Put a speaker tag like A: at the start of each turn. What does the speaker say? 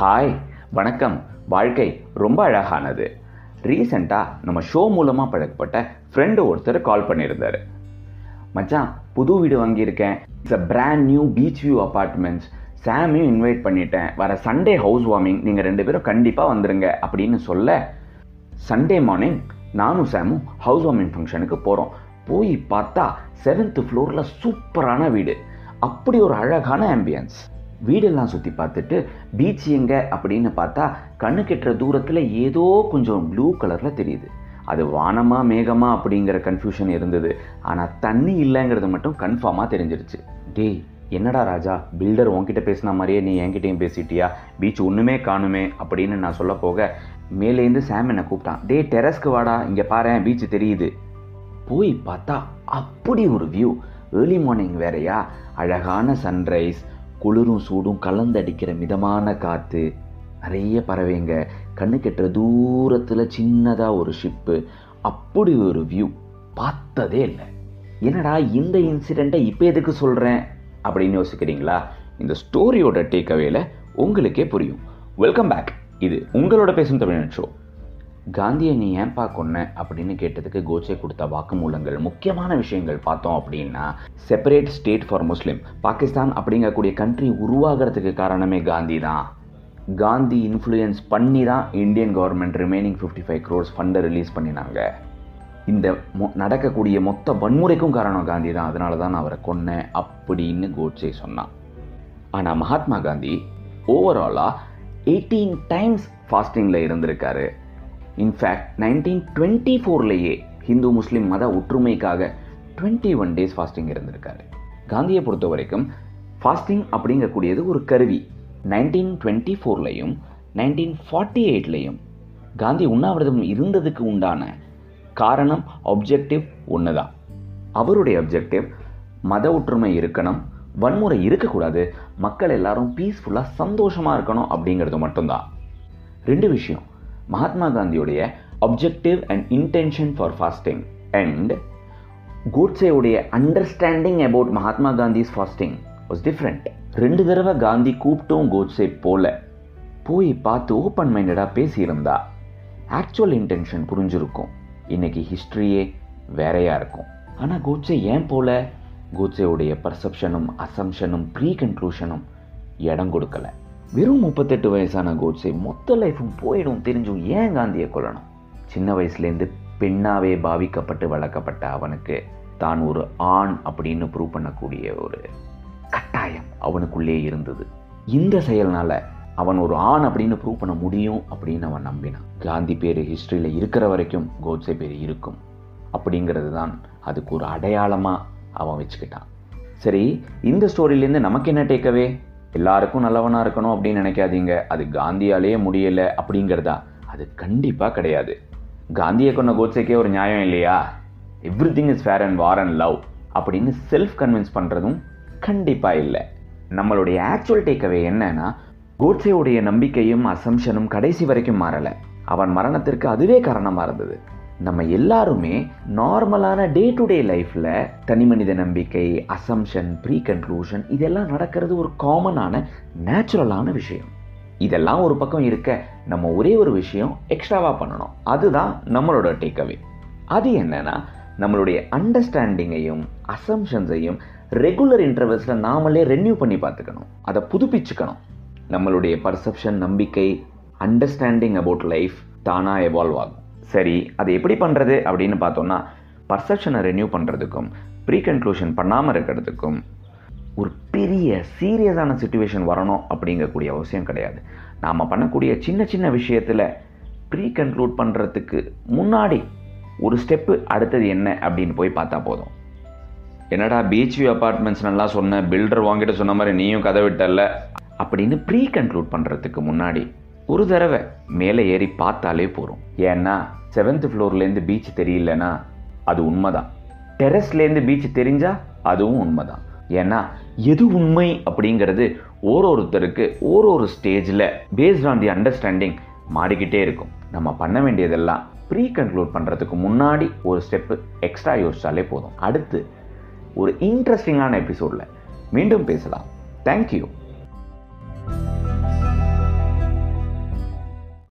A: Hi வணக்கம். வாழ்க்கை ரொம்ப அழகானது. ரீசெண்டாக நம்ம ஷோ மூலமாக பழக்கப்பட்ட ஃப்ரெண்டு ஒருத்தர் கால் பண்ணியிருந்தாரு. மச்சான் புது வீடு வாங்கியிருக்கேன். It's a brand new beach view apartments சாமியும் இன்வைட் பண்ணிட்டேன். வர சண்டே ஹவுஸ் வார்மிங் நீங்கள் ரெண்டு பேரும் கண்டிப்பாக வந்துடுங்க அப்படின்னு சொல்ல சண்டே மார்னிங் நானும் சாமும் ஹவுஸ் வார்மிங் ஃபங்க்ஷனுக்கு போகிறோம் போய் பார்த்தா செவன்த் ஃப்ளோரில் சூப்பரான வீடு. அப்படி ஒரு அழகான ஆம்பியன்ஸ் வீடெல்லாம் சுற்றி பார்த்துட்டு பீச் எங்க அப்படின்னு பார்த்தா கண்ணு கெட்டுற தூரத்தில் ஏதோ கொஞ்சம் ப்ளூ கலரில் தெரியுது. அது வானமா மேகமா அப்படிங்கிற கன்ஃபியூஷன் இருந்தது. ஆனால் தண்ணி இல்லைங்கிறது மட்டும் கன்ஃபார்மாக தெரிஞ்சிருச்சு. டேய் என்னடா ராஜா பில்டர் உன்கிட்ட பேசின மாதிரியே நீ என்கிட்டயும் பேசிட்டியா? பீச் ஒன்றுமே காணுமே அப்படின்னு நான் சொல்ல போக மேலேருந்து சாம் என்னை கூப்பிட்டான். டே டெரஸ்க்கு வாடா இங்கே பாரு பீச் தெரியுது. போய் பார்த்தா அப்படி ஒரு வியூ ஏர்லி மார்னிங் வேறையா? அழகான சன்ரைஸ் குளிரும் சூடும் கலந்தடிக்கிற மிதமான காற்று நிறைய பறவைங்க. கண்ணு கெட்டுற தூரத்தில் சின்னதாக ஒரு ஷிப்பு அப்படி ஒரு வியூ பார்த்ததே இல்லை. என்னடா இந்த இன்சிடெண்ட்டை இப்போ எதுக்கு சொல்கிறேன் அப்படின்னு யோசிக்கிறீங்களா? இந்த ஸ்டோரியோட டேக்அவேல உங்களுக்கே புரியும். வெல்கம் பேக் இது உங்களோட பேசும் தமிழ் ஷோ காந்தியை நீ ஏன்பா கொன்ன? அப்படின்னு கேட்டதுக்கு கோச்சே கொடுத்த வாக்குமூலங்கள். முக்கியமான விஷயங்கள் பார்த்தோம் அப்படின்னா separate state for Muslim Pakistan அப்படிங்கக்கூடிய கண்ட்ரி உருவாகிறதுக்கு காரணமே காந்தி தான். காந்தி இன்ஃப்ளூயன்ஸ் பண்ணி தான் Indian government remaining fifty five crores ஃபண்டை ரிலீஸ் பண்ணினாங்க. இந்த மொ நடக்கக்கூடிய மொத்த வன்முறைக்கும் காரணம் காந்தி தான். அதனால தான் நான் அவரை கொன்னேன் அப்படின்னு கோட்சே சொன்னான். ஆனால் மகாத்மா காந்தி ஓவராலாக எயிட்டீன் டைம்ஸ் ஃபாஸ்டிங்கில் இருந்திருக்காரு. இன்ஃபேக்ட் நைன்டீன் டுவெண்ட்டி ஃபோர்லேயே ஹிந்து முஸ்லீம் மத ஒற்றுமைக்காக டுவெண்ட்டி ஒன் டேஸ் ஃபாஸ்டிங் இருந்திருக்காரு. காந்தியை பொறுத்த வரைக்கும் ஃபாஸ்டிங் அப்படிங்கக்கூடியது ஒரு கருவி. நைன்டீன் டுவெண்ட்டி ஃபோர்லையும் நைன்டீன் ஃபார்ட்டி எயிட்லையும் காந்தி உண்ணாவிரதம் இருந்ததுக்கு உண்டான காரணம் அப்ஜெக்டிவ் ஒன்று தான் அவருடைய அப்ஜெக்டிவ் மத ஒற்றுமை இருக்கணும் வன்முறை இருக்கக்கூடாது மக்கள் எல்லாரும் பீஸ்ஃபுல்லாக சந்தோஷமாக இருக்கணும் அப்படிங்கிறது மட்டும்தான். ரெண்டு விஷயம். மகாத்மா காந்தியுடைய objective and intention for fasting and கோட்ஸேவுடைய understanding about Mahatma Gandhi's fasting was different ரெண்டு தடவை காந்தி கூப்பிட்டும் கோட்ஸே போல போய் பார்த்து ஓப்பன் மைண்டடாக பேசியிருந்தா ஆக்சுவல் இன்டென்ஷன் புரிஞ்சிருக்கும். இன்னைக்கு ஹிஸ்ட்ரியே வேறையாக இருக்கும். ஆனால் கோட்ஸே ஏன் போல? கோட்ஸேவுடைய பர்செப்ஷனும் அசம்ஷனும் ப்ரீ கன்க்ளூஷனும் இடம் கொடுக்கல. வெறும் முப்பத்தெட்டு வயசான கோட்ஸே மொத்த லைஃபும் போயிடும் தெரிஞ்சும் ஏன் காந்தியை கொல்லணும்? சின்ன வயசுலேருந்து பெண்ணாவே பாவிக்கப்பட்டு வளர்க்கப்பட்ட அவனுக்கு தான் ஒரு ஆண் அப்படின்னு ப்ரூவ் பண்ணக்கூடிய ஒரு கட்டாயம் அவனுக்குள்ளே இருந்தது. இந்த செயல்னால அவன் ஒரு ஆண் அப்படின்னு ப்ரூவ் பண்ண முடியும் அப்படின்னு அவன் நம்பினான். காந்தி பேர் ஹிஸ்ட்ரியில் இருக்கிற வரைக்கும் கோட்ஸே பேர் இருக்கும். அப்படிங்கிறது தான் அதுக்கு ஒரு அடையாளமாக அவன் வச்சுக்கிட்டான். சரி இந்த ஸ்டோரியிலேருந்து நமக்கு என்ன டேக்கவே எல்லாருக்கும் நல்லவனாக இருக்கணும் அப்படின்னு நினைக்காதீங்க. அது காந்தியாலேயே முடியலை அப்படிங்கிறதா? அது கண்டிப்பாக கிடையாது. காந்தியை கொண்ட கோட்ஸேக்கே ஒரு நியாயம் இல்லையா? Everything is fair and war and love அப்படின்னு செல்ஃப் கன்வின்ஸ் பண்ணுறதும் கண்டிப்பாக இல்லை. நம்மளுடைய ஆக்சுவல் டேக்அவே என்னன்னா கோட்ஸேவுடைய நம்பிக்கையும் அசம்ஷனும் கடைசி வரைக்கும் மாறலை. அவன் மரணத்திற்கு அதுவே காரணமாக இருந்தது. நம்ம எல்லாருமே நார்மலான டே டு டே லைஃப்பில் தனி மனித நம்பிக்கை அசம்ஷன் ப்ரீ கன்க்ளூஷன் இதெல்லாம் நடக்கிறது ஒரு காமனான நேச்சுரலான விஷயம். இதெல்லாம் ஒரு பக்கம் இருக்க நம்ம ஒரே ஒரு விஷயம் எக்ஸ்ட்ராவாக பண்ணணும். அதுதான் நம்மளோட டேக்அவே அது என்னன்னா நம்மளுடைய அண்டர்ஸ்டாண்டிங்கையும் அசம்ஷன்ஸையும் ரெகுலர் இன்டர்வல்ஸில் நாமளே ரெனியூ பண்ணி பார்த்துக்கணும். அதை புதுப்பிச்சுக்கணும். நம்மளுடைய பர்செப்ஷன் நம்பிக்கை அண்டர்ஸ்டாண்டிங் அபவுட் லைஃப் தானாக எவால்வ் ஆகும். சரி அதை எப்படி பண்ணுறது அப்படின்னு பார்த்தோம்னா பர்செப்ஷனை ரெனியூ பண்ணுறதுக்கும் ப்ரீ கன்க்ளூஷன் பண்ணாமல் இருக்கிறதுக்கும் ஒரு பெரிய சீரியஸான சுச்சுவேஷன் வரணும் அப்படிங்கக்கூடிய அவசியம் கிடையாது. நாம் பண்ணக்கூடிய சின்ன சின்ன விஷயத்தில் ப்ரீ கன்க்ளூட் பண்ணுறதுக்கு முன்னாடி ஒரு ஸ்டெப்பு அடுத்தது என்ன அப்படின்னு போய் பார்த்தா போதும். என்னடா பீச் வியூ அப்பார்ட்மெண்ட்ஸ் நல்லா சொன்ன பில்டர் வாங்கிட்டு சொன்ன மாதிரி நீயும் கதை விட்டல அப்படின்னு ப்ரீ கன்க்ளூட் பண்ணுறதுக்கு முன்னாடி ஒரு தடவை மேலே ஏறி பார்த்தாலே போகிறோம் ஏன்னா செவன்த் ஃப்ளோர்லேருந்து பீச் தெரியலனா அது உண்மைதான். டெரஸ்லேருந்து பீச் தெரிஞ்சா அதுவும் உண்மைதான். ஏன்னா எது உண்மை அப்படிங்கிறது ஒரு ஒருத்தருக்கு ஒரு ஒரு ஸ்டேஜில் பேஸ்ட் ஆன் தி அண்டர்ஸ்டாண்டிங் மாறிக்கிட்டே இருக்கும். நம்ம பண்ண வேண்டியதெல்லாம் ப்ரீ கன்க்ளூட் பண்ணுறதுக்கு முன்னாடி ஒரு ஸ்டெப்பு எக்ஸ்ட்ரா யோசிச்சாலே போதும். அடுத்து ஒரு இன்ட்ரெஸ்டிங்கான எபிசோடில் மீண்டும் பேசலாம். தேங்க்யூ